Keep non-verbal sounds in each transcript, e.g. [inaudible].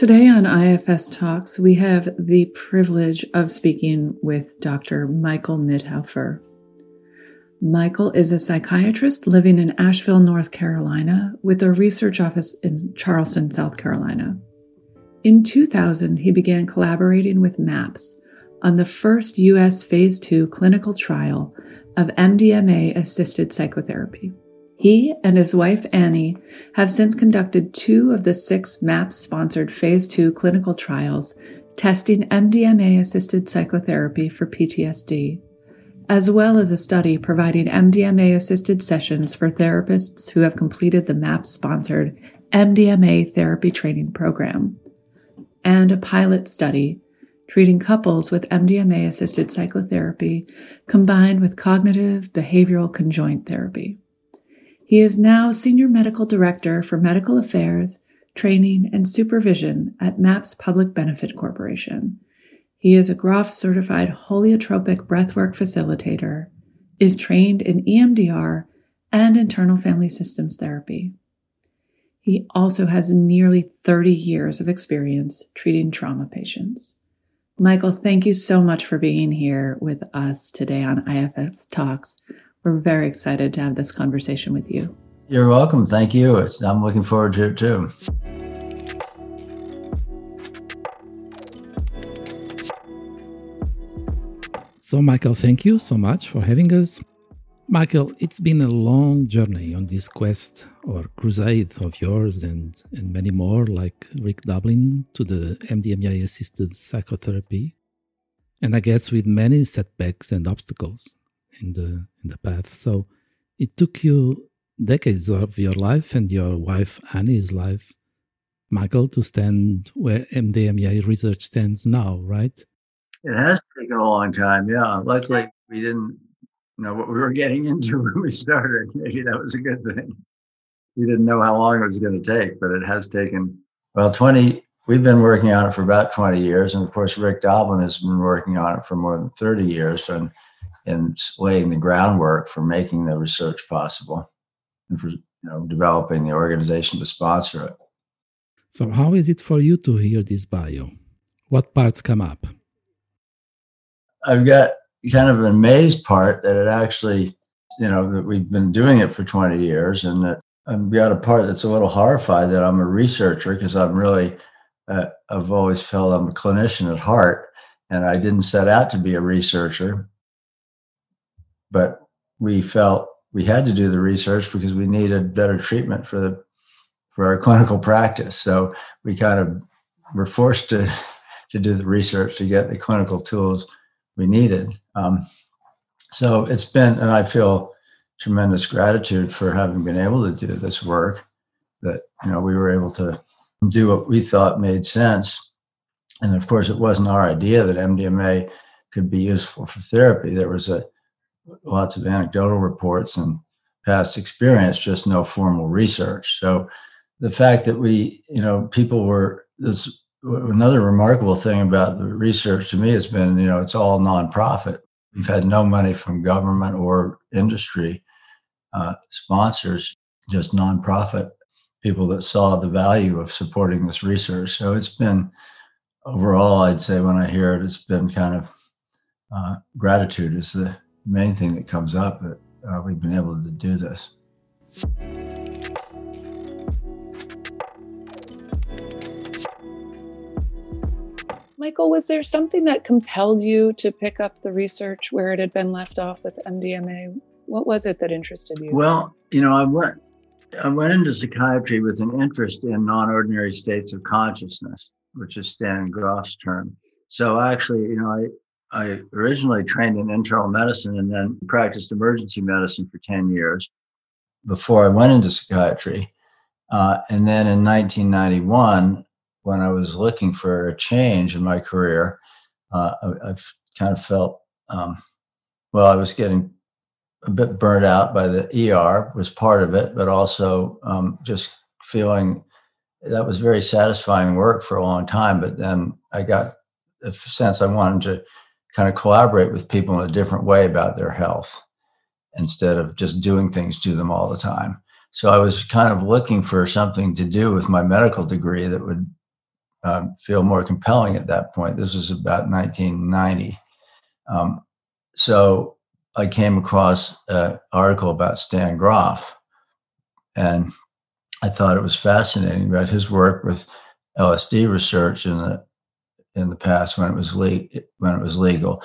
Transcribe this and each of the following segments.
Today on IFS Talks, we have the privilege of speaking with Dr. Michael Mithoefer. Michael is a psychiatrist living in Asheville, North Carolina, with a research office in Charleston, South Carolina. In 2000, he began collaborating with MAPS on the first U.S. Phase 2 clinical trial of MDMA assisted psychotherapy. He and his wife Annie have since conducted two of the six MAPS sponsored Phase 2 clinical trials testing MDMA assisted psychotherapy for PTSD, as well as a study providing MDMA assisted sessions for therapists who have completed the MAPS sponsored MDMA therapy training program, and a pilot study treating couples with MDMA assisted psychotherapy combined with cognitive behavioral conjoint therapy. He is now Senior Medical Director for Medical Affairs, Training, and Supervision at MAPS Public Benefit Corporation. He is a Grof certified holotropic breathwork facilitator, is trained in EMDR and internal family systems therapy. He also has nearly 30 years of experience treating trauma patients. Michael, thank you so much for being here with us today on IFS Talks. We're very excited to have this conversation with you. You're welcome. Thank you. It's, I'm looking forward to it too. So, Michael, thank you so much for having us. Michael, it's been a long journey on this quest or crusade of yours and, and many more, like Rick Doblin to the MDMA assisted psychotherapy. And I guess with many setbacks and obstacles in the in the path. So it took you decades of your life and your wife Annie's life, Michael, to stand where MDMA research stands now, right? It has taken a long time. Yeah. Luckily, we didn't know what we were getting into [laughs] when we started. Maybe that was a good thing. We didn't know how long it was going to take, but it has taken, well, 20, we've been working on it for about 20 years. And of course, Rick Doblin has been working on it for more than 30 years. And in laying the groundwork for making the research possible and for you know developing the organization to sponsor it. So how is it for you to hear this bio? What parts come up? I've got kind of an amazed part that it actually, you know, that we've been doing it for 20 years and that I've got a part that's a little horrified that I'm a researcher because I'm really, uh, I've always felt I'm a clinician at heart and I didn't set out to be a researcher but we felt we had to do the research because we needed better treatment for the for our clinical practice. So we kind of were forced to to do the research to get the clinical tools we needed. Um, so it's been, and I feel tremendous gratitude for having been able to do this work. That you know we were able to do what we thought made sense, and of course it wasn't our idea that MDMA could be useful for therapy. There was a lots of anecdotal reports and past experience, just no formal research. So the fact that we, you know, people were this another remarkable thing about the research to me has been, you know, it's all nonprofit. We've had no money from government or industry uh, sponsors, just nonprofit people that saw the value of supporting this research. So it's been overall, I'd say when I hear it, it's been kind of uh, gratitude is the main thing that comes up that uh, we've been able to do this. Michael, was there something that compelled you to pick up the research where it had been left off with MDMA? What was it that interested you? Well, you know, I went I went into psychiatry with an interest in non-ordinary states of consciousness, which is Stan Grof's term. So actually, you know, I I originally trained in internal medicine and then practiced emergency medicine for 10 years before I went into psychiatry. Uh, and then in 1991, when I was looking for a change in my career, uh, I, have kind of felt, um, well, I was getting a bit burnt out by the ER was part of it, but also um, just feeling that was very satisfying work for a long time. But then I got a sense I wanted to kind of collaborate with people in a different way about their health instead of just doing things to them all the time. So I was kind of looking for something to do with my medical degree that would um, feel more compelling at that point. This was about 1990. Um, so I came across an article about Stan Grof, and I thought it was fascinating about his work with LSD research in the in the past when it was le- when it was legal.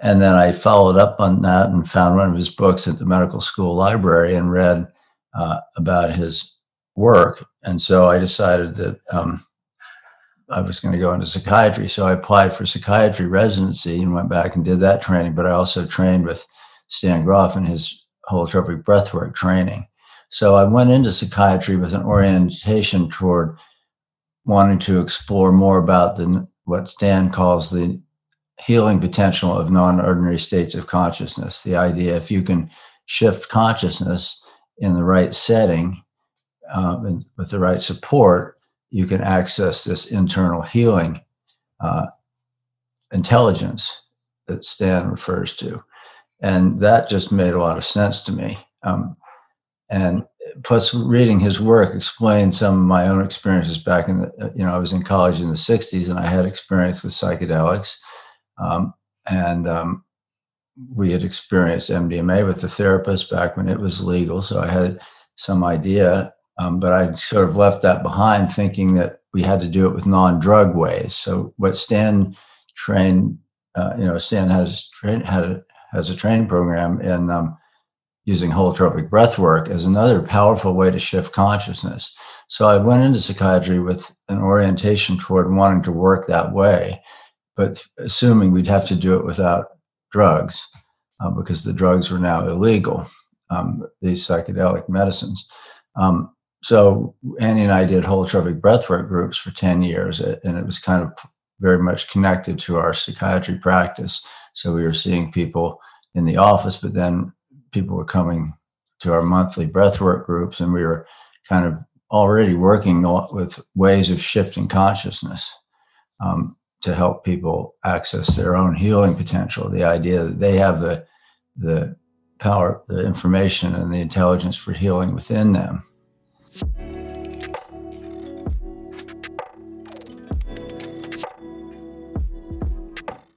And then I followed up on that and found one of his books at the medical school library and read uh, about his work. And so I decided that um, I was going to go into psychiatry. So I applied for psychiatry residency and went back and did that training. But I also trained with Stan Grof in his holotropic breathwork training. So I went into psychiatry with an orientation toward wanting to explore more about the what Stan calls the healing potential of non-ordinary states of consciousness. The idea if you can shift consciousness in the right setting um, and with the right support, you can access this internal healing uh, intelligence that Stan refers to. And that just made a lot of sense to me. Um, and plus, reading his work explained some of my own experiences back in the, you know, I was in college in the 60s and I had experience with psychedelics. Um, and um, we had experienced MDMA with the therapist back when it was legal. So I had some idea um, but I sort of left that behind, thinking that we had to do it with non-drug ways. So what Stan trained, uh, you know, Stan has train, had a, has a training program in um, using holotropic breath work as another powerful way to shift consciousness. So I went into psychiatry with an orientation toward wanting to work that way, but assuming we'd have to do it without drugs uh, because the drugs were now illegal, um, these psychedelic medicines. Um, so Annie and I did holotropic breathwork groups for 10 years, and it was kind of very much connected to our psychiatry practice. So we were seeing people in the office, but then people were coming to our monthly breathwork groups, and we were kind of already working with ways of shifting consciousness um, to help people access their own healing potential. The idea that they have the the power, the information, and the intelligence for healing within them.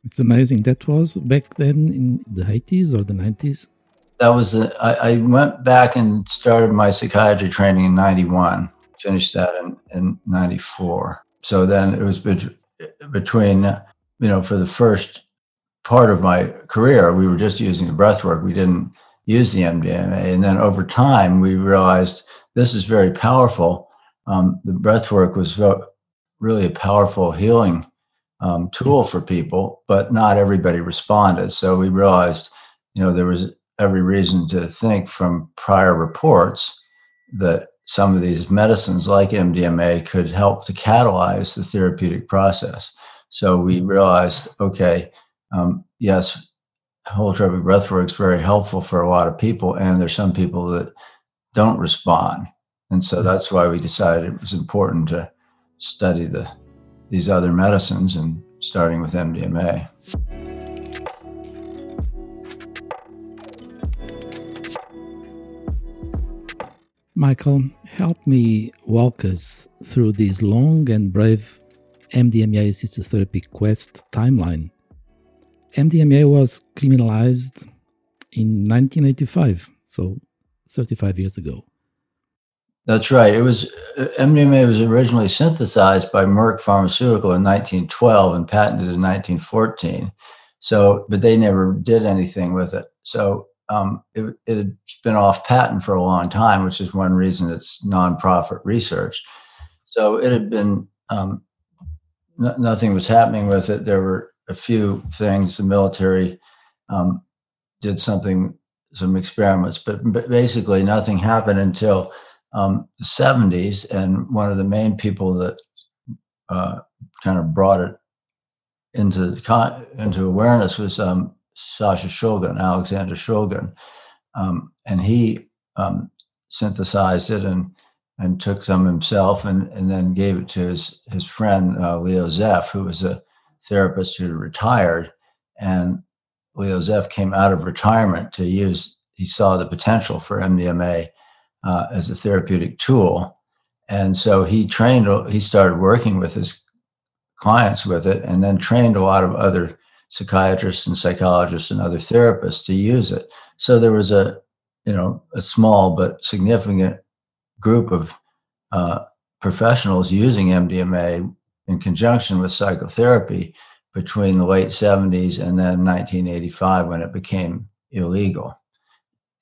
It's amazing. That was back then in the 80s or the 90s? That was, a, I, I went back and started my psychiatry training in 91, finished that in, in 94. So then it was bet- between, you know, for the first part of my career, we were just using the breath work. We didn't use the MDMA. And then over time, we realized this is very powerful. Um, the breath work was really a powerful healing um, tool for people, but not everybody responded. So we realized, you know, there was every reason to think from prior reports that some of these medicines like MDMA could help to catalyze the therapeutic process. So we realized, okay, um, yes, holotropic breathwork is very helpful for a lot of people, and there's some people that don't respond. And so that's why we decided it was important to study the these other medicines and starting with MDMA. Michael, help me walk us through this long and brave MDMA assisted therapy quest timeline. MDMA was criminalized in 1985, so 35 years ago. That's right. It was uh, MDMA was originally synthesized by Merck Pharmaceutical in 1912 and patented in 1914. So, but they never did anything with it. So um, it, it had been off patent for a long time, which is one reason it's nonprofit research. So it had been um, nothing was happening with it. There were a few things. The military um, did something, some experiments, but, but basically nothing happened until um, the 70s, and one of the main people that uh, kind of brought it into into awareness was um, Sasha Shulgin, Alexander Shulgin, um, and he um, synthesized it and and took some himself and and then gave it to his his friend uh, Leo Zeff, who was a therapist who retired, and Leo Zeff came out of retirement to use. He saw the potential for MDMA uh, as a therapeutic tool. And so he trained, he started working with his clients with it and then trained a lot of other psychiatrists and psychologists and other therapists to use it. So there was a, you know, a small but significant group of uh, professionals using MDMA in conjunction with psychotherapy between the late 70s and then 1985 when it became illegal.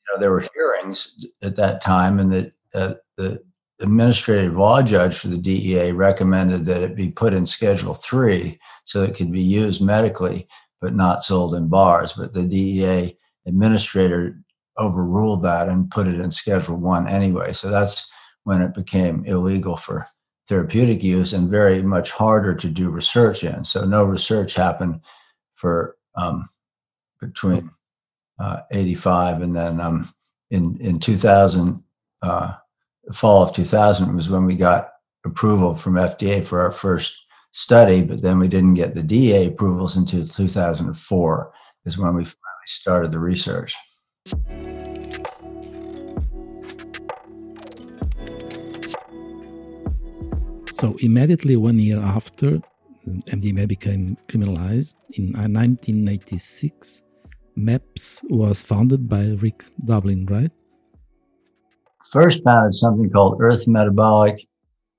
You know, there were hearings at that time, and the, uh, the administrative law judge for the DEA recommended that it be put in Schedule 3 so it could be used medically but not sold in bars. But the DEA administrator overruled that and put it in Schedule 1 anyway. So that's when it became illegal for therapeutic use and very much harder to do research in. So no research happened for um, between uh, 85 and then um, in in 2000 uh, fall of 2000 was when we got approval from FDA for our first study, but then we didn't get the DEA approvals until 2004 is when we finally started the research. So immediately one year after MDMA became criminalized in 1996, MAPS was founded by Rick Doblin, right? First founded something called Earth Metabolic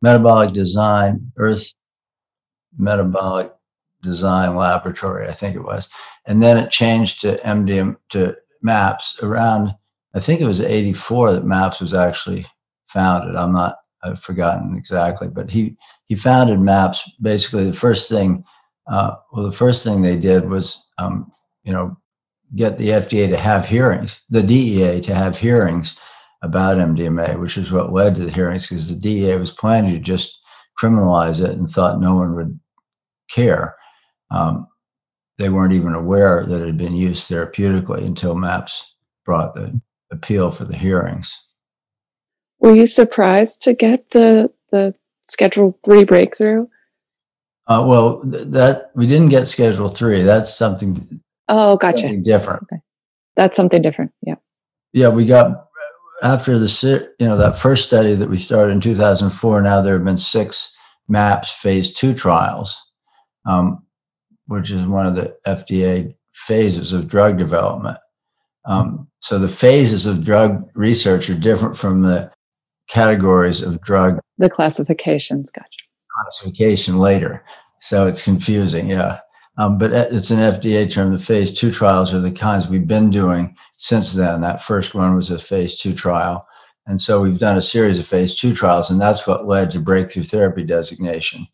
Metabolic Design, Earth Metabolic Design Laboratory, I think it was, and then it changed to MDM to MAPS around. I think it was '84 that MAPS was actually founded. I'm not. I've forgotten exactly, but he he founded MAPS. Basically, the first thing, uh, well, the first thing they did was, um, you know, get the FDA to have hearings, the DEA to have hearings about MDMA, which is what led to the hearings because the DEA was planning to just criminalize it and thought no one would care. Um, they weren't even aware that it had been used therapeutically until MAPS brought the appeal for the hearings. Were you surprised to get the the Schedule Three breakthrough? Uh, well, th- that we didn't get Schedule Three. That's something. Oh, gotcha. Something different. Okay. That's something different. Yeah. Yeah, we got after the you know that first study that we started in 2004 now there have been six maps phase two trials um, which is one of the fda phases of drug development. Um, so the phases of drug research are different from the categories of drug the classifications gotcha. classification later. So it's confusing yeah um, but it's an FDA term. The phase two trials are the kinds we've been doing since then. That first one was a phase two trial. And so we've done a series of phase two trials, and that's what led to breakthrough therapy designation.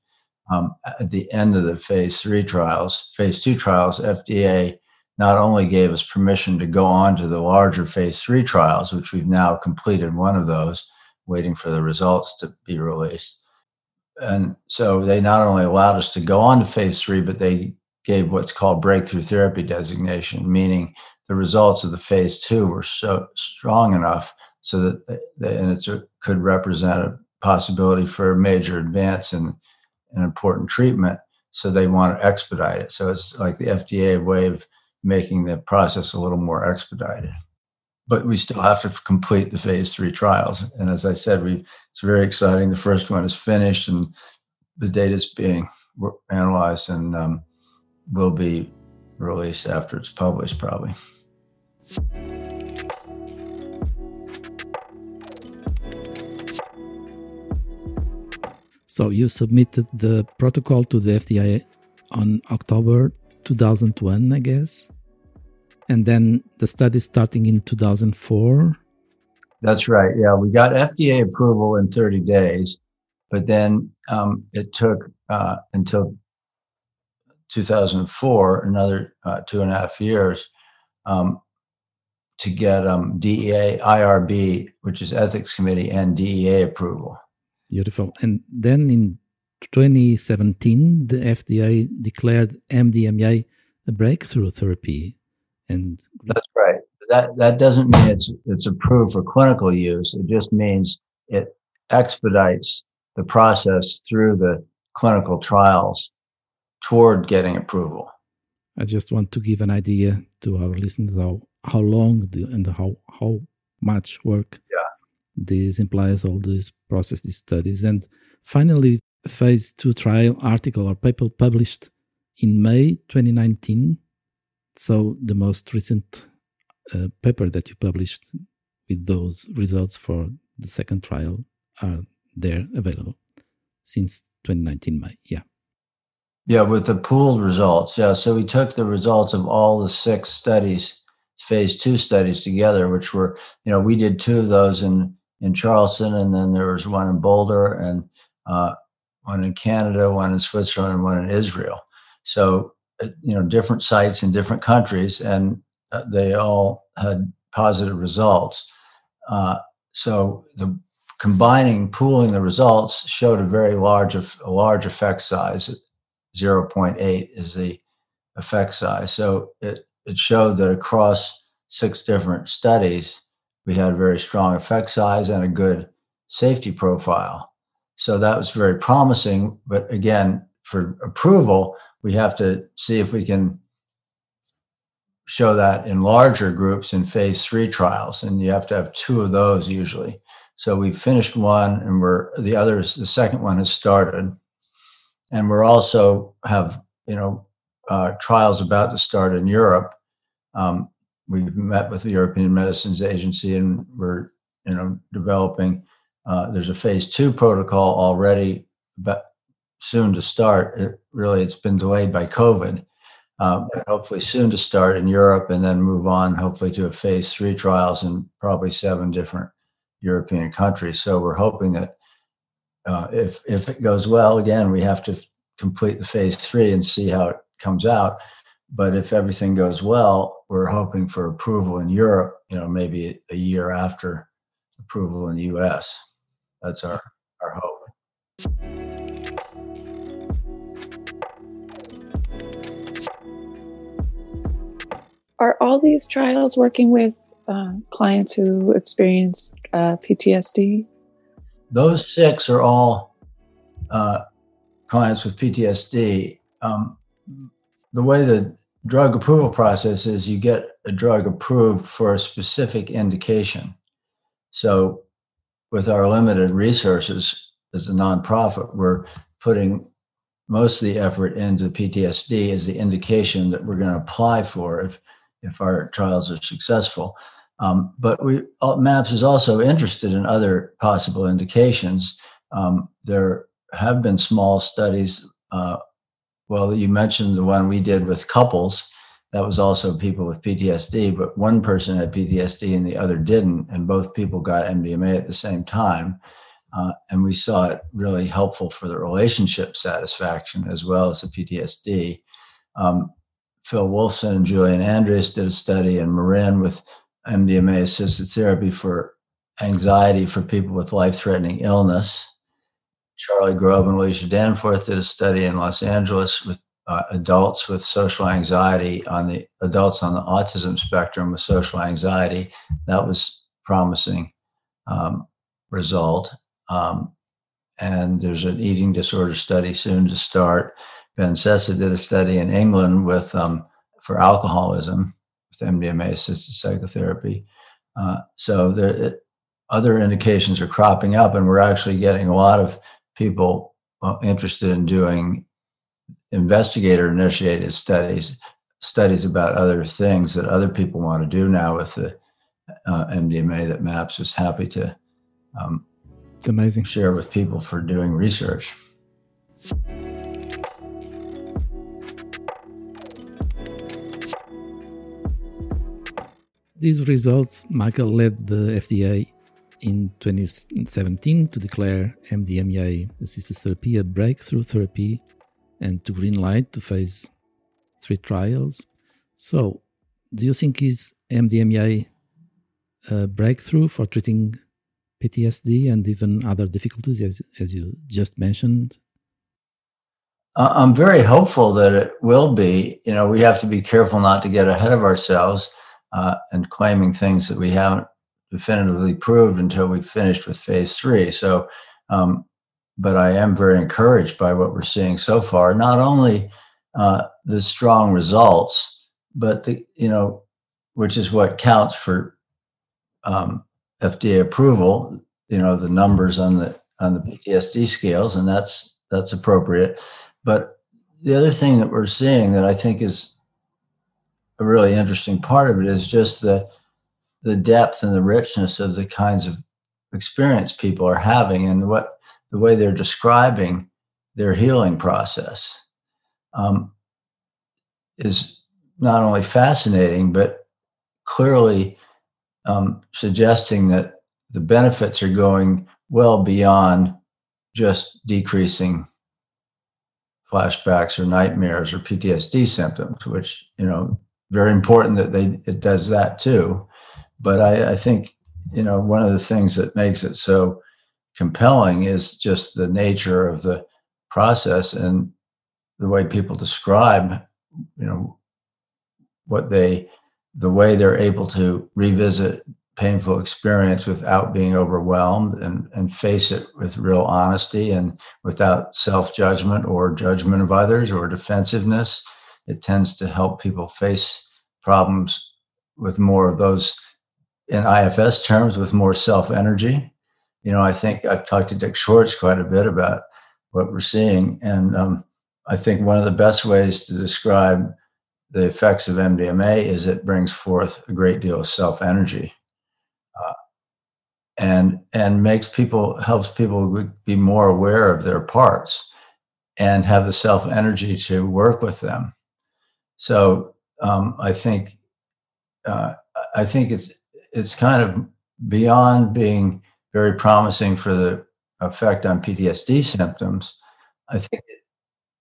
Um, at the end of the phase three trials, phase two trials, FDA not only gave us permission to go on to the larger phase three trials, which we've now completed one of those, waiting for the results to be released. And so they not only allowed us to go on to phase three, but they gave what's called breakthrough therapy designation, meaning the results of the phase two were so strong enough so that they, and it could represent a possibility for a major advance in an important treatment. So they want to expedite it. So it's like the FDA way of making the process a little more expedited. But we still have to complete the phase three trials. And as I said, we it's very exciting. The first one is finished and the data is being analyzed and um, will be released after it's published, probably. So you submitted the protocol to the FDA on October 2001, I guess. And then the study starting in 2004. That's right. Yeah, we got FDA approval in 30 days, but then um, it took uh, until 2004, another uh, two and a half years, um, to get um, DEA, IRB, which is Ethics Committee, and DEA approval. Beautiful. And then in 2017, the FDA declared MDMA a breakthrough therapy. And that's right. That that doesn't mean it's it's approved for clinical use. It just means it expedites the process through the clinical trials toward getting approval. I just want to give an idea to our listeners how, how long the, and how how much work yeah. this implies all these process, these studies. And finally, phase two trial article or paper published in May 2019. So the most recent uh, paper that you published with those results for the second trial are there available since 2019 May. Yeah. Yeah, with the pooled results. Yeah. So we took the results of all the six studies, phase two studies together, which were, you know, we did two of those in in Charleston, and then there was one in Boulder, and uh, one in Canada, one in Switzerland, and one in Israel. So, uh, you know, different sites in different countries, and uh, they all had positive results. Uh, so the combining, pooling the results showed a very large, a large effect size. 0.8 is the effect size. So it, it showed that across six different studies, we had a very strong effect size and a good safety profile. So that was very promising. But again, for approval, we have to see if we can show that in larger groups in phase three trials. And you have to have two of those usually. So we finished one and we're the others, the second one has started. And we're also have, you know, uh, trials about to start in Europe. Um, we've met with the European Medicines Agency and we're, you know, developing. Uh, there's a phase two protocol already, but soon to start. It really, it's been delayed by COVID. Uh, hopefully soon to start in Europe and then move on, hopefully to a phase three trials in probably seven different European countries. So we're hoping that uh, if if it goes well, again, we have to complete the phase three and see how it comes out. But if everything goes well, we're hoping for approval in Europe, you know, maybe a year after approval in the US. That's our, our hope. Are all these trials working with uh, clients who experience uh, PTSD? Those six are all uh, clients with PTSD. Um, the way the drug approval process is you get a drug approved for a specific indication. So, with our limited resources as a nonprofit, we're putting most of the effort into PTSD as the indication that we're going to apply for if, if our trials are successful. Um, but we uh, MAPS is also interested in other possible indications. Um, there have been small studies uh, well, you mentioned the one we did with couples. That was also people with PTSD, but one person had PTSD and the other didn't, and both people got MDMA at the same time. Uh, and we saw it really helpful for the relationship satisfaction as well as the PTSD. Um, Phil Wolfson and Julane Andries did a study in Marin with MDMA assisted therapy for anxiety for people with life threatening illness. Charlie Grob and Alicia Danforth did a study in Los Angeles with uh, adults with social anxiety on the adults on the autism spectrum with social anxiety. That was promising um, result. Um, and there's an eating disorder study soon to start. Ben Sessa did a study in England with um, for alcoholism with MDMA assisted psychotherapy. Uh, so there, other indications are cropping up, and we're actually getting a lot of people uh, interested in doing investigator initiated studies studies about other things that other people want to do now with the uh, MDMA that MAPS is happy to um, it's amazing share with people for doing research. These results, Michael led the FDA in 2017 to declare MDMA assisted therapy a breakthrough therapy and to green light to phase three trials. So, do you think is MDMA a breakthrough for treating PTSD and even other difficulties, as, as you just mentioned? I'm very hopeful that it will be. You know, we have to be careful not to get ahead of ourselves uh, and claiming things that we haven't definitively proved until we've finished with phase three. So, um, but I am very encouraged by what we're seeing so far. Not only uh, the strong results, but the you know, which is what counts for um, FDA approval. You know, the numbers on the on the PTSD scales, and that's that's appropriate. But the other thing that we're seeing that I think is a really interesting part of it is just the the depth and the richness of the kinds of experience people are having and what the way they're describing their healing process um, is not only fascinating but clearly um, suggesting that the benefits are going well beyond just decreasing flashbacks or nightmares or PTSD symptoms, which you know very important that they it does that too. But I, I think you know one of the things that makes it so compelling is just the nature of the process and the way people describe you know what they the way they're able to revisit painful experience without being overwhelmed and, and face it with real honesty and without self judgment or judgment of others or defensiveness. It tends to help people face problems with more of those, in IFS terms, with more self energy. You know, I think I've talked to Dick Schwartz quite a bit about what we're seeing. And um, I think one of the best ways to describe the effects of MDMA is it brings forth a great deal of self energy and and makes people helps people be more aware of their parts and have the self energy to work with them so um, i think uh, i think it's it's kind of beyond being very promising for the effect on ptsd symptoms i think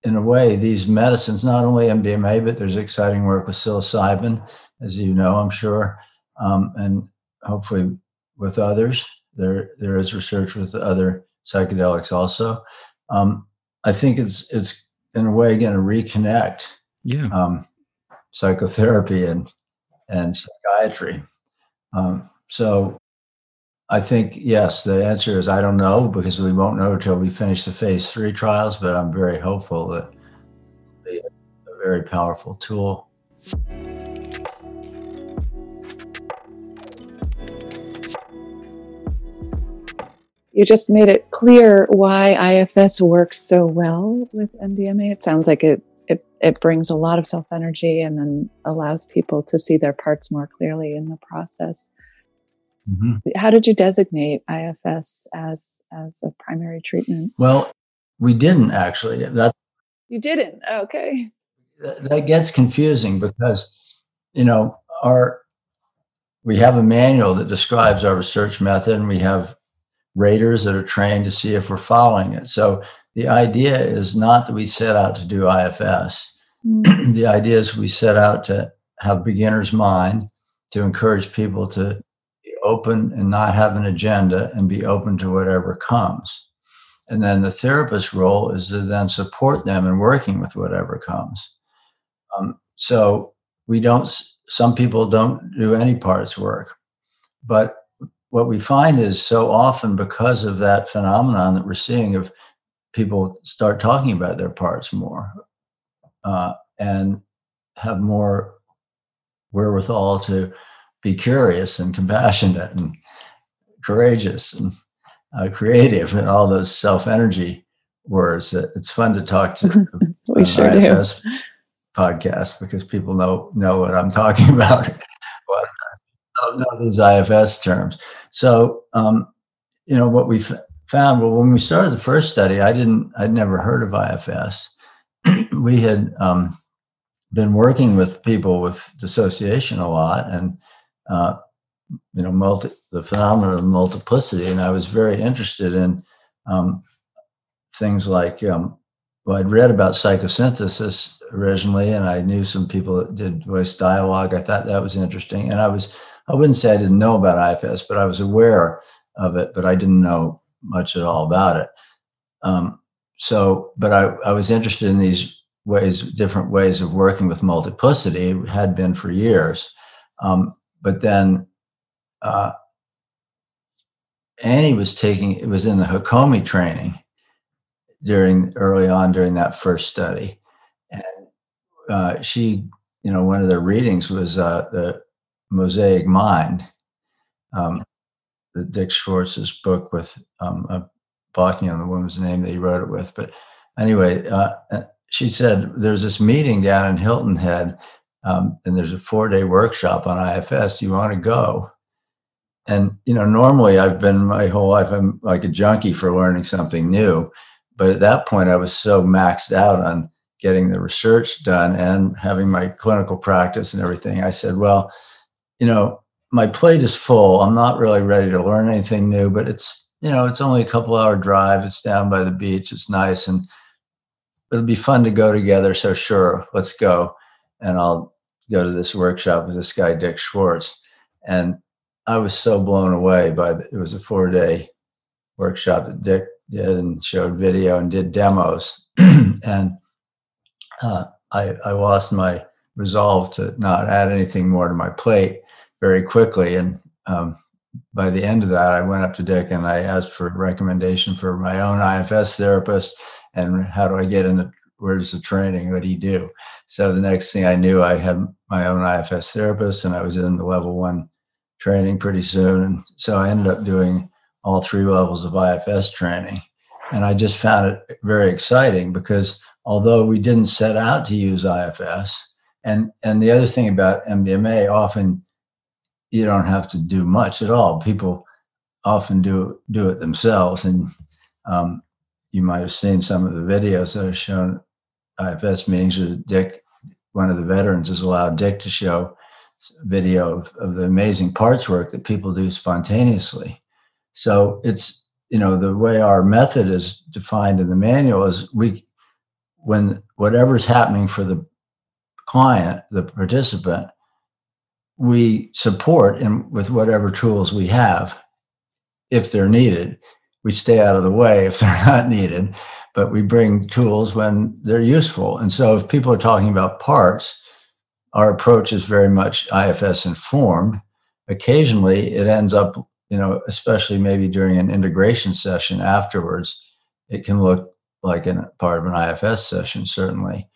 in a way these medicines not only mdma but there's exciting work with psilocybin as you know i'm sure um, and hopefully with others. There, there is research with other psychedelics also. Um, I think it's it's in a way going to reconnect yeah. um, psychotherapy and and psychiatry. Um, so I think yes, the answer is I don't know because we won't know until we finish the phase three trials. But I'm very hopeful that be a very powerful tool. You just made it clear why IFS works so well with MDMA. It sounds like it it, brings a lot of self energy and then allows people to see their parts more clearly in the process. Mm-hmm. How did you designate IFS as as a primary treatment? Well, we didn't actually. That you didn't. Okay. That, that gets confusing because you know our we have a manual that describes our research method, and we have raters that are trained to see if we're following it. So the idea is not that we set out to do IFS. Mm-hmm. [clears throat] the idea is we set out to have beginner's mind to encourage people to be open and not have an agenda and be open to whatever comes. And then the therapist's role is to then support them in working with whatever comes. Um, so we don't, some people don't do any parts work, but what we find is so often because of that phenomenon that we're seeing of people start talking about their parts more uh, and have more wherewithal to be curious and compassionate and courageous and uh, creative and all those self energy words. It's fun to talk to. [laughs] we sure IFS do. Podcast because people know know what I'm [laughs] talking about don't know these IFS terms. So, um, you know, what we found, well, when we started the first study, I didn't, I'd never heard of IFS. [clears throat] we had um, been working with people with dissociation a lot and, uh, you know, multi, the phenomenon of multiplicity. And I was very interested in um, things like, um, well, I'd read about psychosynthesis originally, and I knew some people that did voice dialogue. I thought that was interesting. And I was I wouldn't say I didn't know about IFS, but I was aware of it, but I didn't know much at all about it. Um, so, but I, I was interested in these ways, different ways of working with multiplicity, had been for years. Um, but then uh, Annie was taking, it was in the Hakomi training during early on during that first study. And uh, she, you know, one of the readings was uh, the Mosaic Mind, um, the Dick Schwartz's book with um, a blocking on the woman's name that he wrote it with. But anyway, uh, uh, she said there's this meeting down in Hilton Head, um, and there's a four day workshop on IFS. You want to go? And you know, normally I've been my whole life I'm like a junkie for learning something new, but at that point I was so maxed out on getting the research done and having my clinical practice and everything. I said, well, you know, my plate is full. I'm not really ready to learn anything new, but it's you know, it's only a couple hour drive. It's down by the beach. It's nice and it'll be fun to go together. So sure, let's go. And I'll go to this workshop with this guy, Dick Schwartz. And I was so blown away by the, it was a four day workshop that Dick did and showed video and did demos. [clears throat] and uh, I, I lost my resolve to not add anything more to my plate very quickly. And um, by the end of that, I went up to Dick and I asked for a recommendation for my own IFS therapist and how do I get in the where's the training? What do you do? So the next thing I knew, I had my own IFS therapist and I was in the level one training pretty soon. And so I ended up doing all three levels of IFS training. And I just found it very exciting because although we didn't set out to use IFS, and, and the other thing about MDMA, often you don't have to do much at all. People often do do it themselves, and um, you might have seen some of the videos that are shown IFS meetings. With Dick, one of the veterans, has allowed Dick to show video of, of the amazing parts work that people do spontaneously. So it's you know the way our method is defined in the manual is we when whatever's happening for the client, the participant, we support and with whatever tools we have if they're needed we stay out of the way if [laughs] they're not needed, but we bring tools when they're useful. And so if people are talking about parts, our approach is very much IFS informed. Occasionally it ends up, you know, especially maybe during an integration session afterwards, it can look like a part of an IFS session, certainly.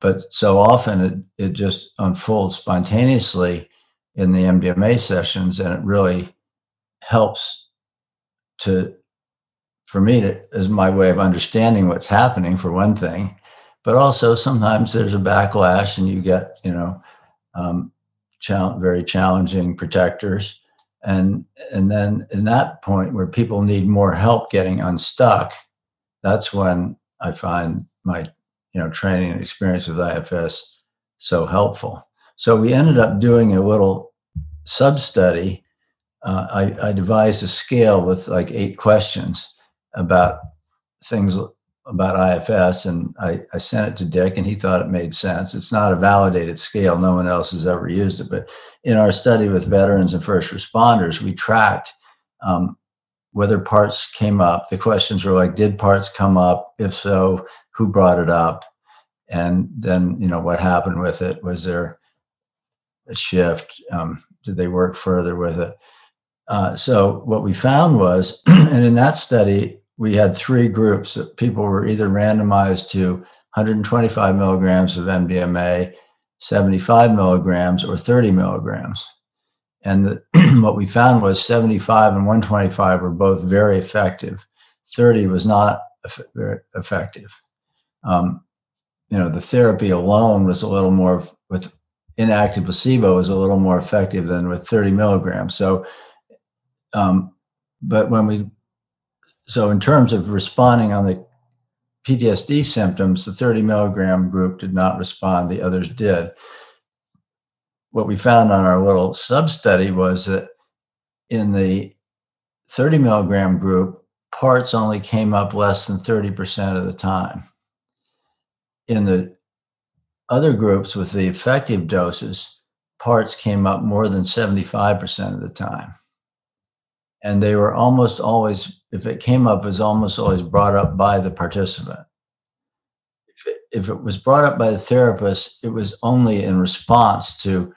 But so often it, it just unfolds spontaneously in the MDMA sessions and it really helps to for me to, is my way of understanding what's happening for one thing. But also sometimes there's a backlash and you get you know um, very challenging protectors. And and then in that point where people need more help getting unstuck that's when i find my you know training and experience with ifs so helpful so we ended up doing a little sub study uh, I, I devised a scale with like eight questions about things about IFS, and I, I, sent it to Dick, and he thought it made sense. It's not a validated scale; no one else has ever used it. But in our study with veterans and first responders, we tracked um, whether parts came up. The questions were like, "Did parts come up? If so, who brought it up?" And then, you know, what happened with it? Was there shift? Um, did they work further with it? Uh, so what we found was, [clears throat] and in that study, we had three groups. People were either randomized to 125 milligrams of MDMA, 75 milligrams, or 30 milligrams. And the, [clears throat] what we found was 75 and 125 were both very effective. 30 was not very effective. Um, you know, the therapy alone was a little more with inactive placebo is a little more effective than with 30 milligrams. So, um, but when we so in terms of responding on the PTSD symptoms, the 30 milligram group did not respond, the others did. What we found on our little sub study was that in the 30 milligram group, parts only came up less than 30% of the time. In the other groups with the effective doses, parts came up more than 75% of the time. And they were almost always if it came up it was almost always brought up by the participant. If it, if it was brought up by the therapist it was only in response to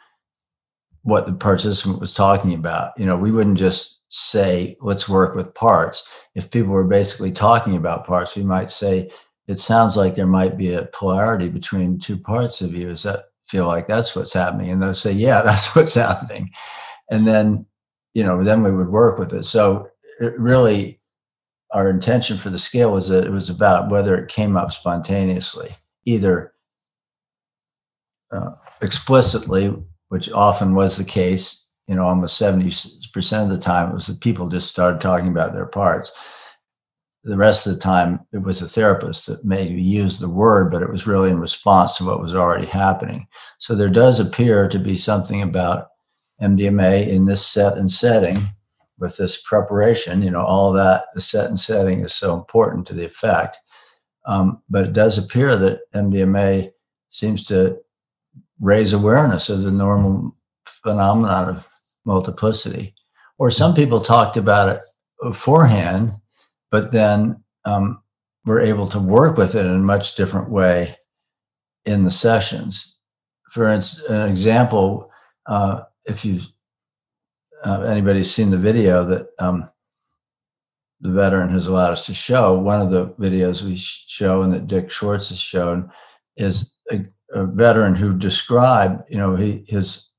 what the participant was talking about. You know we wouldn't just say let's work with parts. If people were basically talking about parts we might say it sounds like there might be a polarity between two parts of you Is that feel like that's what's happening and they'll say yeah [laughs] that's what's happening and then you know, then we would work with it. So it really, our intention for the scale was that it was about whether it came up spontaneously, either uh, explicitly, which often was the case, you know, almost 70% of the time, it was that people just started talking about their parts. The rest of the time, it was a therapist that maybe used the word, but it was really in response to what was already happening. So there does appear to be something about MDMA in this set and setting with this preparation, you know, all that, the set and setting is so important to the effect. Um, but it does appear that MDMA seems to raise awareness of the normal phenomenon of multiplicity. Or some people talked about it beforehand, but then um, were able to work with it in a much different way in the sessions. For an example, uh, if you've uh, anybody's seen the video that um, the veteran has allowed us to show, one of the videos we show and that Dick Schwartz has shown is a, a veteran who described, you know, he his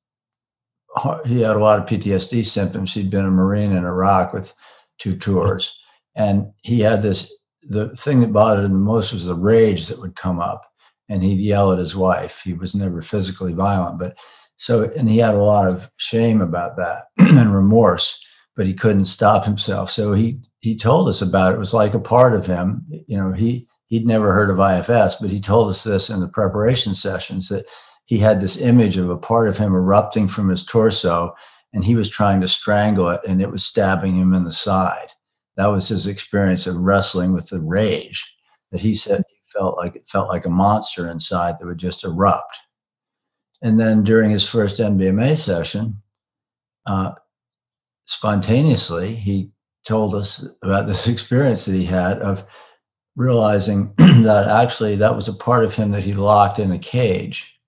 he had a lot of PTSD symptoms. He'd been a Marine in Iraq with two tours, and he had this. The thing that bothered him the most was the rage that would come up, and he'd yell at his wife. He was never physically violent, but so, and he had a lot of shame about that [clears throat] and remorse, but he couldn't stop himself. So he he told us about it. It was like a part of him. You know, he he'd never heard of IFS, but he told us this in the preparation sessions that he had this image of a part of him erupting from his torso, and he was trying to strangle it, and it was stabbing him in the side. That was his experience of wrestling with the rage that he said he felt like it felt like a monster inside that would just erupt. And then during his first MDMA session, uh, spontaneously, he told us about this [laughs] experience that he had of realizing [clears throat] that actually that was a part of him that he locked in a cage.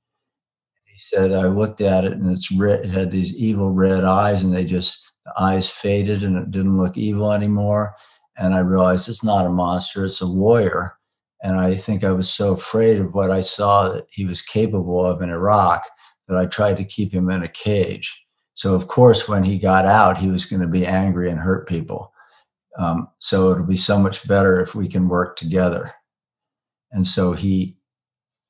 He said, I looked at it and it's red, it had these evil red eyes and they just, the eyes faded and it didn't look evil anymore. And I realized it's not a monster, it's a warrior and I think I was so afraid of what I saw that he was capable of in Iraq that I tried to keep him in a cage. So, of course, when he got out, he was going to be angry and hurt people. Um, so, it'll be so much better if we can work together. And so, he,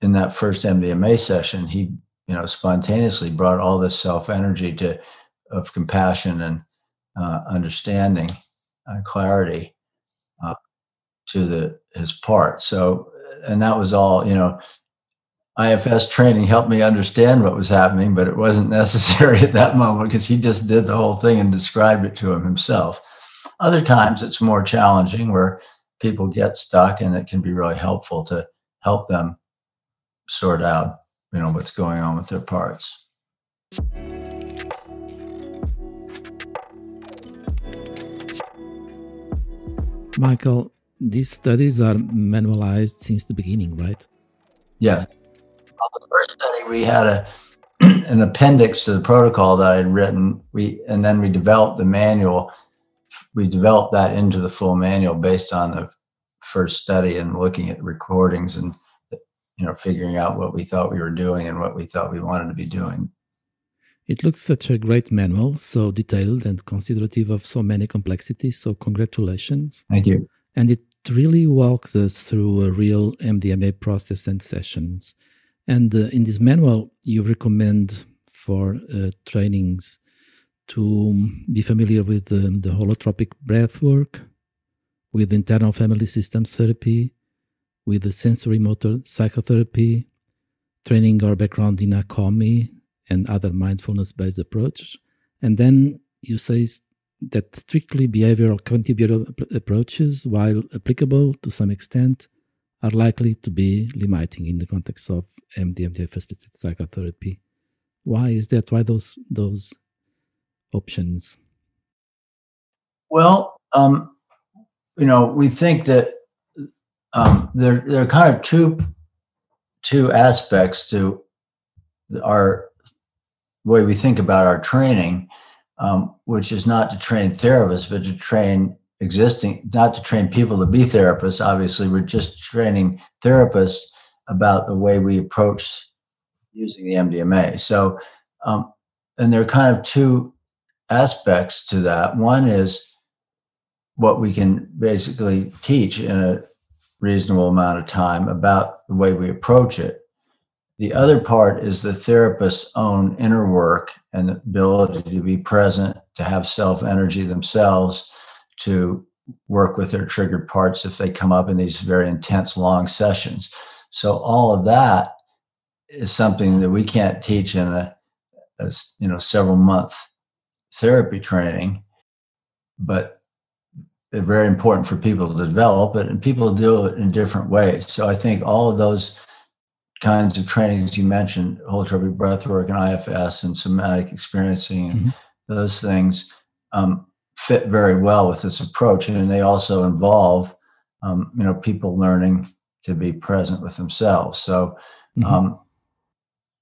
in that first MDMA session, he, you know, spontaneously brought all this self energy to of compassion and uh, understanding and clarity uh, to the his part. So, and that was all, you know, IFS training helped me understand what was happening, but it wasn't [laughs] necessary at that moment because he just did the whole thing and described it to him himself. Other times it's more challenging where people get stuck and it can be really helpful to help them sort out, you know, what's going on with their parts. Michael, these studies are manualized since the beginning, right? Yeah. On the first study, we had a [clears throat] an appendix to the protocol that I had written. We and then we developed the manual. We developed that into the full manual based on the first study and looking at recordings and you know figuring out what we thought we were doing and what we thought we wanted to be doing. It looks such a great manual, so detailed and considerative of so many complexities. So congratulations. Thank you. And it really walks us through a real MDMA process and sessions. And uh, in this manual, you recommend for uh, trainings to be familiar with um, the holotropic breath work, with internal family systems therapy, with the sensorimotor psychotherapy, training or background in Hakomi and other mindfulness based approach. And then you say that strictly behavioral cognitive approaches, while applicable to some extent, are likely to be limiting in the context of MDMA facilitated psychotherapy. Why is that? Why those those options? Well, um, you know, we think that um, there there are kind of two two aspects to our way we think about our training um, which is not to train therapists, but to train existing, not to train people to be therapists. Obviously, we're just training therapists about the way we approach using the MDMA. So, um, and there are kind of two aspects to that. One is what we can basically teach in a reasonable amount of time about the way we approach it. The other part is the therapist's own inner work and the ability to be present, to have self energy themselves, to work with their triggered parts if they come up in these very intense, long sessions. So, all of that is something that we can't teach in a, a you know several month therapy training, but they're very important for people to develop it, and people do it in different ways. So, I think all of those kinds of trainings you mentioned, holotropic breath work and IFS and somatic experiencing and mm-hmm. those things um, fit very well with this approach. And they also involve, um, you know, people learning to be present with themselves. So mm-hmm. um,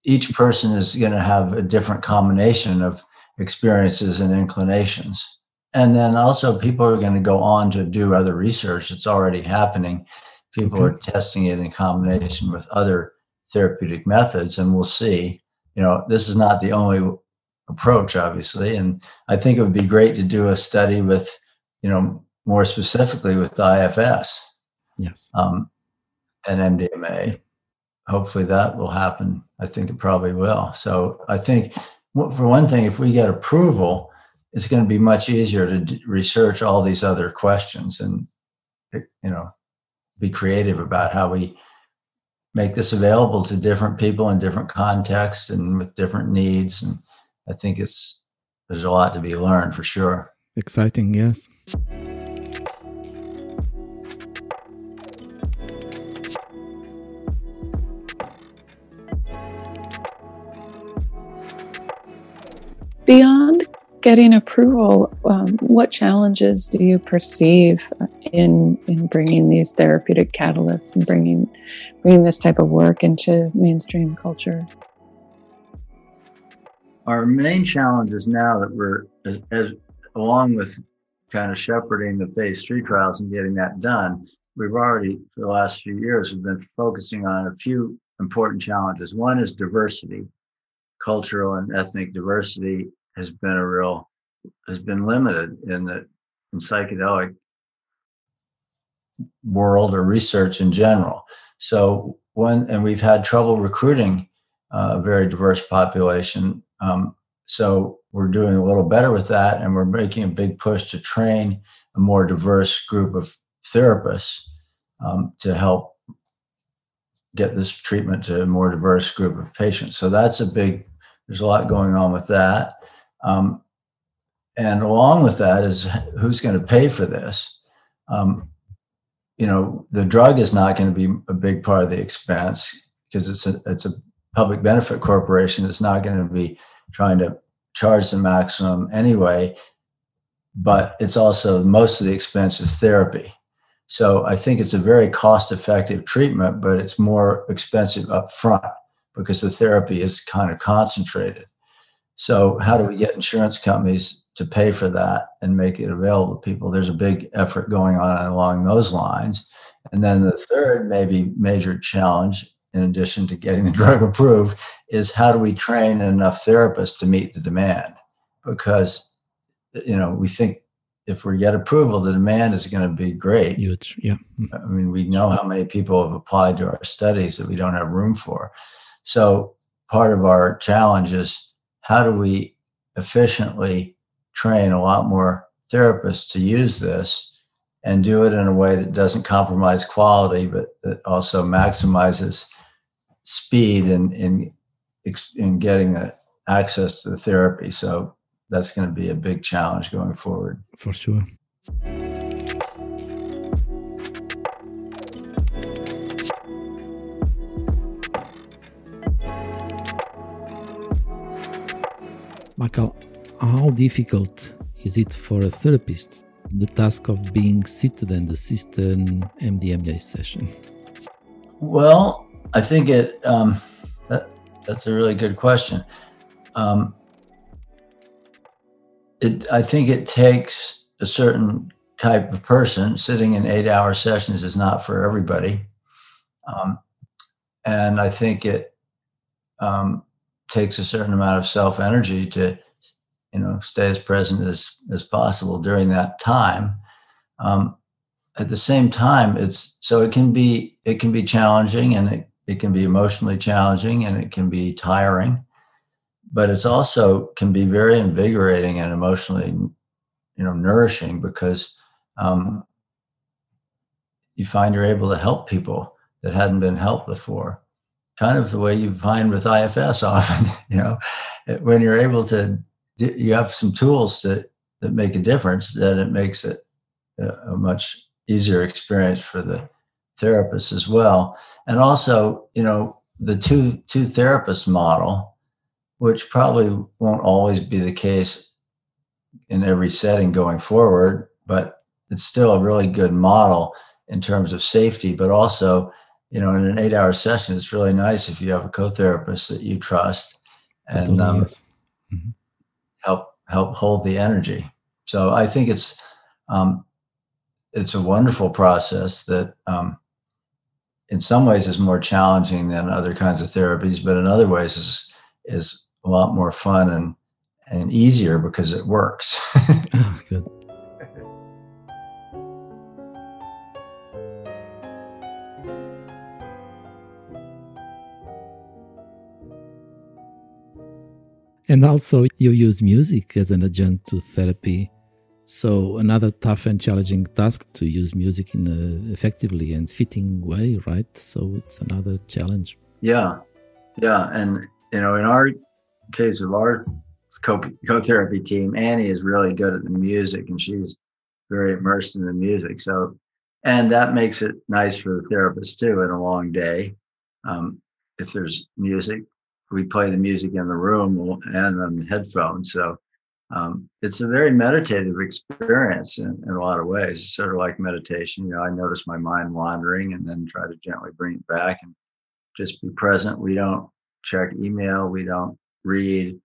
each person is going to have a different combination of experiences and inclinations. And then also people are going to go on to do other research. It's already happening. People are testing it in combination with other therapeutic methods and we'll see. You know this is not the only approach obviously and i think it would be great to do a study with you know more specifically with ifs yes. um, and mdma hopefully that will happen. I think it probably will. So i think for one thing if we get approval it's going to be much easier to research all these other questions and you know be creative about how we make this available to different people in different contexts and with different needs. And I think it's there's a lot to be learned for sure. Exciting, yes. Beyond getting approval, um, what challenges do you perceive in in bringing these therapeutic catalysts and bringing bringing this type of work into mainstream culture? Our main challenge is now that we're as, as along with kind of shepherding the phase three trials and getting that done. We've already for the last few years have been focusing on a few important challenges. One is diversity, cultural and ethnic diversity has been a real has been limited in the in psychedelic world or research in general. So when and we've had trouble recruiting uh, a very diverse population. Um, so we're doing a little better with that, and we're making a big push to train a more diverse group of therapists um, to help get this treatment to a more diverse group of patients. So that's a big. There's a lot going on with that. Um, and along with that is who's going to pay for this. Um, you know, the drug is not going to be a big part of the expense because it's a it's a public benefit corporation that's not going to be trying to charge the maximum anyway. But it's also most of the expense is therapy. So I think it's a very cost effective treatment, but it's more expensive up front because the therapy is kind of concentrated. So, how do we get insurance companies to pay for that and make it available to people? There's a big effort going on along those lines. And then the third, maybe major challenge, in addition to getting the [laughs] drug approved, is how do we train enough therapists to meet the demand? Because, you know, we think if we get approval, the demand is going to be great. Huge, yeah. I mean, we know how many people have applied to our studies that we don't have room for. So, part of our challenge is how do we efficiently train a lot more therapists to use this and do it in a way that doesn't compromise quality, but that also maximizes speed in, in, in getting access to the therapy. So that's going to be a big challenge going forward. For sure. Michael, how difficult is it for a therapist the task of being seated and assist MDMA session? Well, I think it um, that, that's a really good question. Um, it, I think it takes a certain type of person. Sitting in eight-hour sessions is not for everybody, um, and I think it um, takes a certain amount of self energy to you know stay as present as as possible during that time um, at the same time, it's so it can be it can be challenging and it, it can be emotionally challenging and it can be tiring, but it's also can be very invigorating and emotionally, you know, nourishing because um, you find you're able to help people that hadn't been helped before. Kind of the way you find with IFS often, [laughs] you know, when you're able to, you have some tools that that make a difference, then it makes it a, much easier experience for the therapist as well. And also, you know, the two two therapist model, which probably won't always be the case in every setting going forward, but it's still a really good model in terms of safety, but also, you know, in an eight hour session, it's really nice if you have a co-therapist that you trust and totally, um, yes. mm-hmm. Help help hold the energy. So I think it's um, it's a wonderful process that um, in some ways is more challenging than other kinds of therapies, but in other ways is is a lot more fun and and easier because it works. [laughs] oh, good. And also, you use music as an adjunct to therapy. So another tough and challenging task to use music in a effectively and fitting way, right? So it's another challenge. Yeah, yeah, and you know, in our case of our co therapy team, Annie is really good at the music, and she's very immersed in the music. So, and that makes it nice for the therapist too. In a long day, um, if there's music, we play the music in the room and on the headphones. So um, it's a very meditative experience in, in, a lot of ways. It's sort of like meditation. You know, I notice my mind wandering and then try to gently bring it back and just be present. We don't check email. We don't read.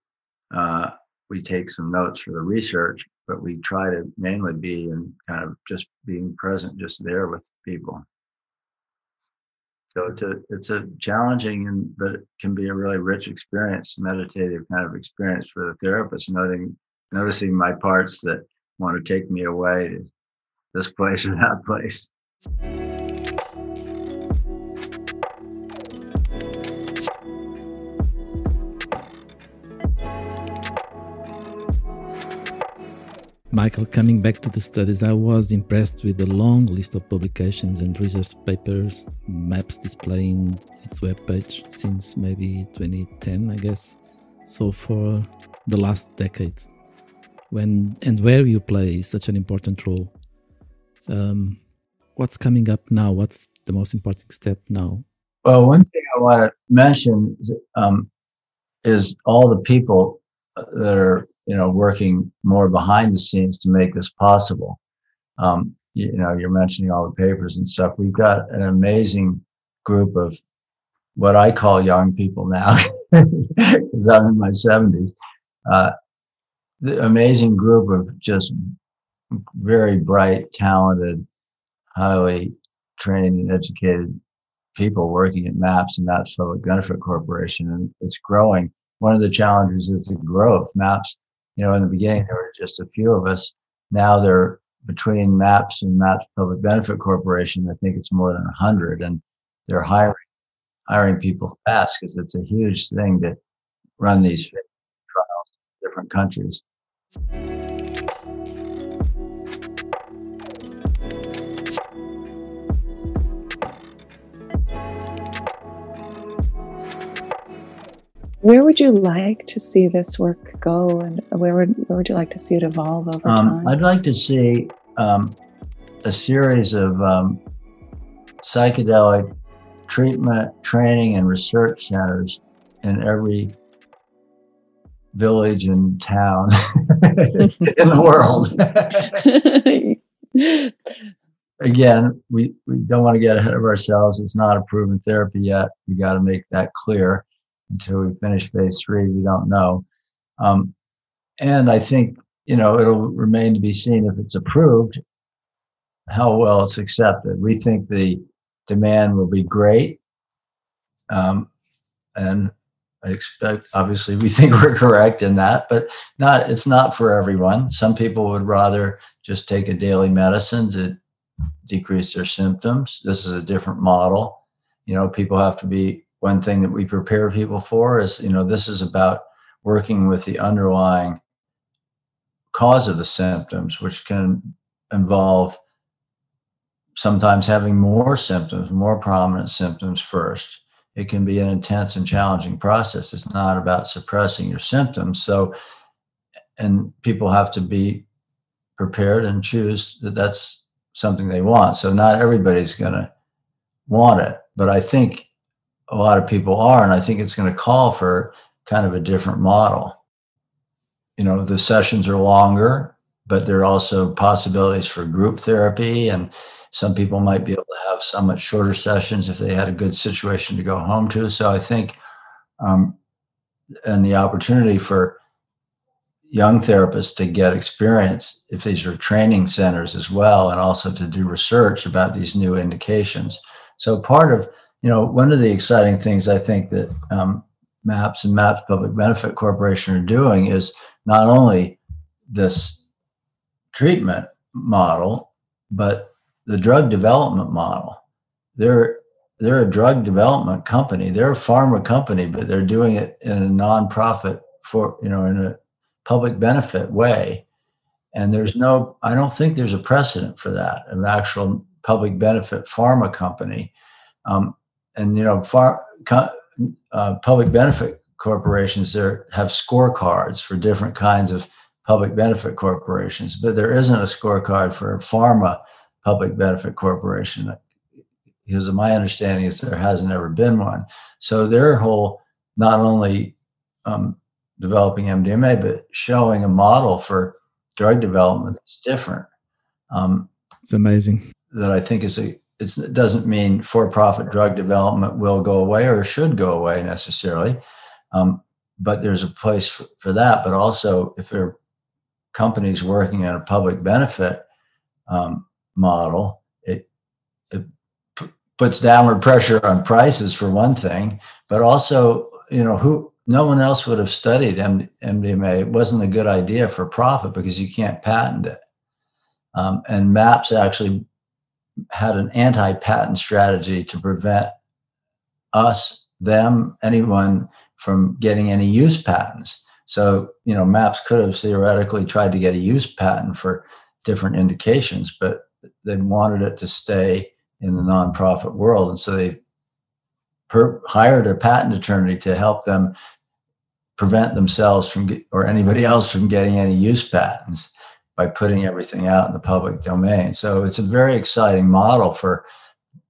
Uh, we take some notes for the research, but we try to mainly be and kind of just being present, just there with people. So it's a, it's a challenging and but it can be a really rich experience, meditative kind of experience for the therapist, noting noticing my parts that want to take me away to this place or that place. Michael, coming back to the studies, I was impressed with the long list of publications and research papers, maps displaying its webpage since maybe 2010, I guess. So, for the last decade, when and where you play such an important role. Um, what's coming up now? What's the most important step now? Well, one thing I want to mention um, is all the people that are you know working more behind the scenes to make this possible. Um, you, you know, you're mentioning all the papers and stuff. We've got an amazing group of what I call young people now, [laughs] because I'm in my 70s. Uh, the amazing group of just very bright, talented, highly trained and educated people working at MAPS and MAPS Public Benefit Corporation, and it's growing. One of the challenges is the growth. MAPS, you know, in the beginning there were just a few of us. Now they're between MAPS and MAPS Public Benefit Corporation. I think it's more than a hundred, and they're hiring hiring people fast because it's a huge thing to run these trials in different countries. Where would you like to see this work go, and where would where would you like to see it evolve over um, time? I'd like to see um, a series of um, psychedelic treatment, training, and research centers in every village and town [laughs] in the world. [laughs] Again, we, we don't want to get ahead of ourselves. It's not a proven therapy yet. We got to make that clear. Until we finish phase three, we don't know. Um, and I think, you know, it'll remain to be seen if it's approved, how well it's accepted. We think the demand will be great. Um, and I expect, obviously, we [laughs] think we're correct in that, but not. It's not for everyone. Some people would rather just take a daily medicine to decrease their symptoms. This is a different model. You know, people have to be. One thing that we prepare people for is, you know, this is about working with the underlying cause of the symptoms, which can involve sometimes having more symptoms, more prominent symptoms first. It can be an intense and challenging process. It's not about suppressing your symptoms. So, and people have to be prepared and choose that that's something they want. So, not everybody's going to want it, but I think a lot of people are. And I think it's going to call for kind of a different model. You know, the sessions are longer, but there are also possibilities for group therapy and some people might be able to have somewhat shorter sessions if they had a good situation to go home to. So I think, um, and the opportunity for young therapists to get experience if these are training centers as well, and also to do research about these new indications. So part of, you know, one of the exciting things I think that um, MAPS and MAPS Public Benefit Corporation are doing is not only this treatment model, but the drug development model. They're they're a drug development company. They're a pharma company, but they're doing it in a nonprofit for you know in a public benefit way. And there's no, I don't think there's a precedent for that, an actual public benefit pharma company. Um, and you know, far, uh, public benefit corporations there have scorecards for different kinds of public benefit corporations, but there isn't a scorecard for a pharma public benefit corporation. Because my understanding is there hasn't ever been one. So their whole not only um, developing MDMA, but showing a model for drug development that's different. Um, it's amazing. That I think is a it doesn't mean for-profit drug development will go away or should go away necessarily, um, but there's a place for, for, that. But also, if there are companies working on a public benefit um, model, it, it p- puts downward pressure on prices for one thing, but also, you know, who no one else would have studied M- MDMA. It wasn't a good idea for profit because you can't patent it. Um, and MAPS actually had an anti-patent strategy to prevent us, them, anyone from getting any use patents. So, you know, MAPS could have theoretically tried to get a use patent for different indications, but they wanted it to stay in the nonprofit world, and so they per- hired a patent attorney to help them prevent themselves from get, or anybody else from getting any use patents by putting everything out in the public domain. So it's a very exciting model for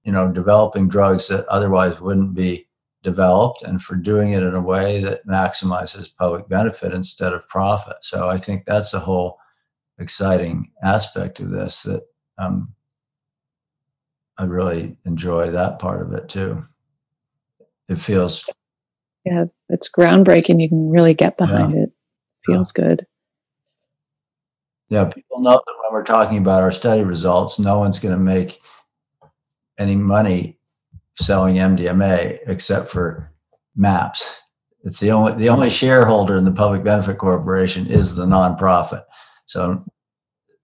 you know developing drugs that otherwise wouldn't be developed and for doing it in a way that maximizes public benefit instead of profit. So I think that's a whole exciting aspect of this that um, I really enjoy that part of it too. It feels. Yeah, it's groundbreaking. You can really get behind yeah. it. Feels yeah. good. Yeah, people know that when we're talking about our study results, no one's going to make any money selling MDMA except for MAPS. It's the only the only shareholder in the public benefit corporation is the nonprofit. So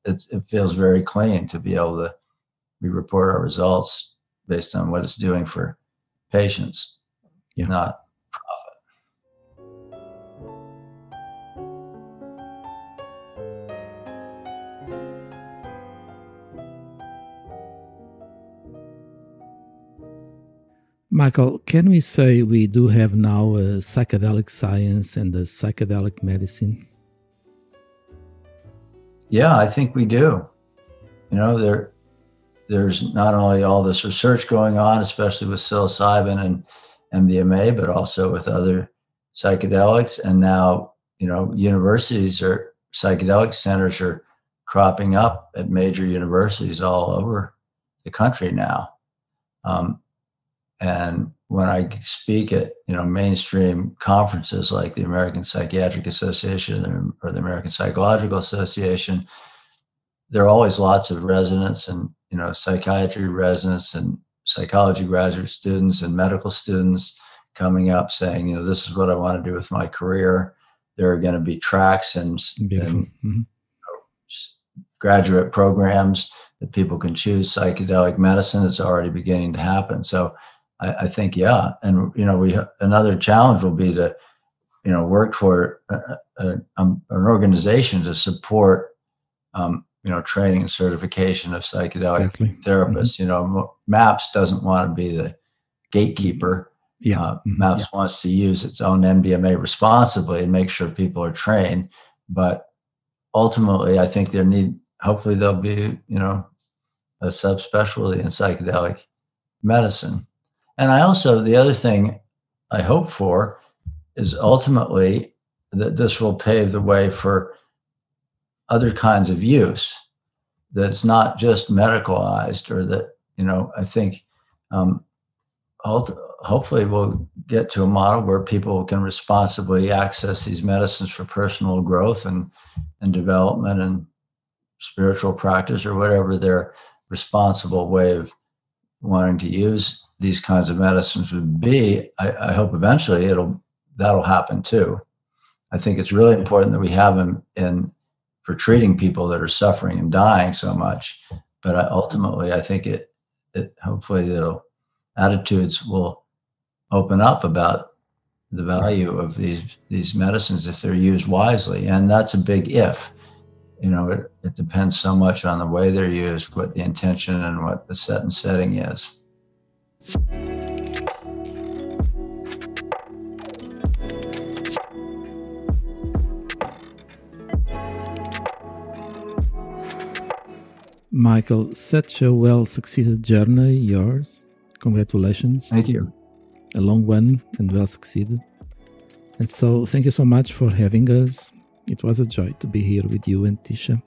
it's, it feels very clean to be able to we report our results based on what it's doing for patients, yeah. not Michael, can we say we do have now a psychedelic science and a psychedelic medicine? Yeah, I think we do. You know, there there's not only all this research going on, especially with psilocybin and MDMA, but also with other psychedelics. And now, you know, universities or psychedelic centers are cropping up at major universities all over the country now. Um, and when I speak at you know mainstream conferences like the American Psychiatric Association or the American Psychological Association, there are always lots of residents and you know psychiatry residents and psychology graduate students and medical students coming up saying, you know, this is what I want to do with my career. There are going to be tracks and, and mm-hmm. graduate programs that people can choose psychedelic medicine. It's already beginning to happen. So I, I think, yeah. And, you know, we, another challenge will be to, you know, work for a, a, um, an organization to support, um, you know, training and certification of psychedelic exactly. therapists. Mm-hmm. You know, MAPS doesn't want to be the gatekeeper. Yeah. Uh, mm-hmm. MAPS yeah. wants to use its own MDMA responsibly and make sure people are trained. But ultimately, I think there need, hopefully, there'll be, you know, a subspecialty in psychedelic medicine. And I also, the other thing I hope for is ultimately that this will pave the way for other kinds of use that's not just medicalized or that you know i think um, hopefully we'll get to a model where people can responsibly access these medicines for personal growth and and development and spiritual practice or whatever their responsible way of wanting to use these kinds of medicines would be I, I hope eventually it'll that'll happen too i think it's really important that we have them in for treating people that are suffering and dying so much. But I, ultimately, I think it, it hopefully it'll attitudes will open up about the value of these these medicines if they're used wisely, and that's a big if. You know, it, it depends so much on the way they're used, what the intention and what the set and setting is. Michael, such a well succeeded journey, yours. Congratulations. Thank you. A long one and well succeeded. And so, thank you so much for having us. It was a joy to be here with you and Tisha.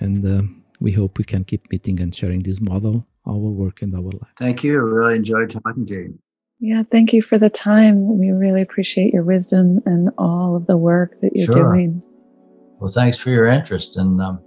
And uh, we hope we can keep meeting and sharing this model, our work, and our life. Thank you. I Really enjoyed talking to you. Yeah, thank you for the time. We really appreciate your wisdom and all of the work that you're sure. doing. Well, thanks for your interest and um,